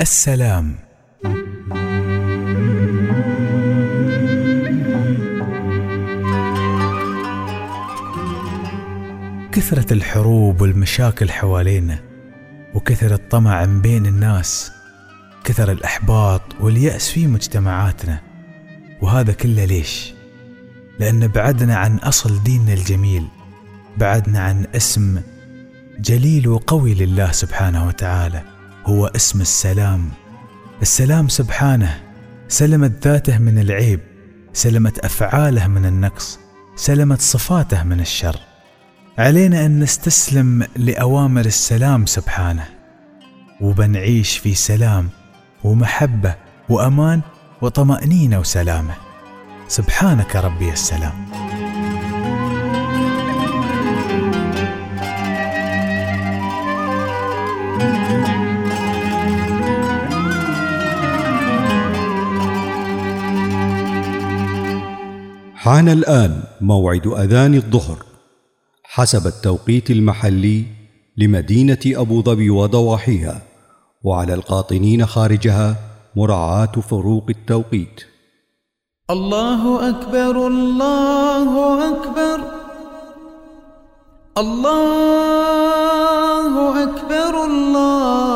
السلام. كثرة الحروب والمشاكل حوالينا وكثر الطمع من بين الناس كثر الإحباط واليأس في مجتمعاتنا. وهذا كله ليش؟ لأن بعدنا عن أصل ديننا الجميل بعدنا عن اسم جليل وقوي لله سبحانه وتعالى. هو اسم السلام. السلام سبحانه سلمت ذاته من العيب سلمت أفعاله من النقص سلمت صفاته من الشر. علينا أن نستسلم لأوامر السلام سبحانه. وبنعيش في سلام ومحبة وأمان وطمأنينة وسلامة. سبحانك ربي السلام. حان الآن موعد أذان الظهر. حسب التوقيت المحلي لمدينة أبو ظبي وضواحيها وعلى القاطنين خارجها مراعاة فروق التوقيت. الله أكبر الله أكبر. الله أكبر الله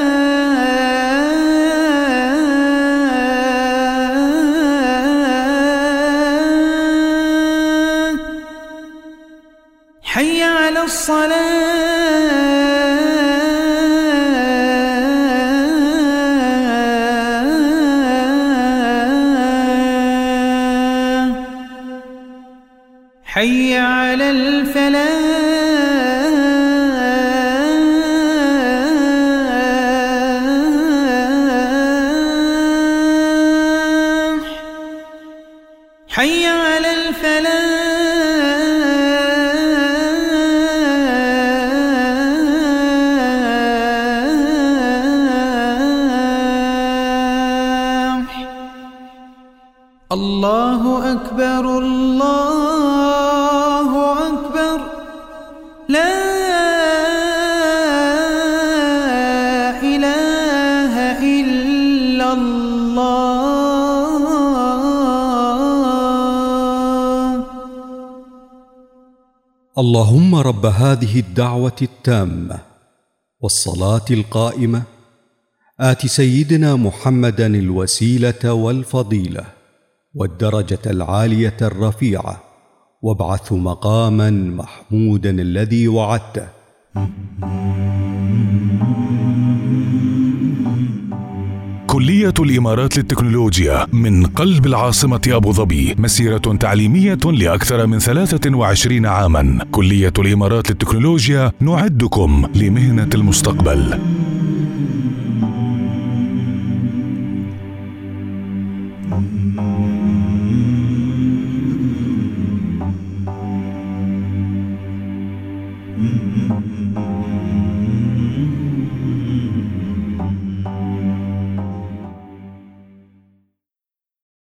على الصلاة. حي على الفلاح. حي على الفلاح. الله أكبر الله أكبر. لا إله إلا الله. اللهم رب هذه الدعوة التامة والصلاة القائمة. آت سيدنا محمدا الوسيلة والفضيلة. والدرجة العالية الرفيعة وابعث مقاما محمودا الذي وعدته. كلية الإمارات للتكنولوجيا من قلب العاصمة أبو ظبي مسيرة تعليمية لأكثر من 23 عاما. كلية الإمارات للتكنولوجيا نعدكم لمهنة المستقبل. mm-hmm.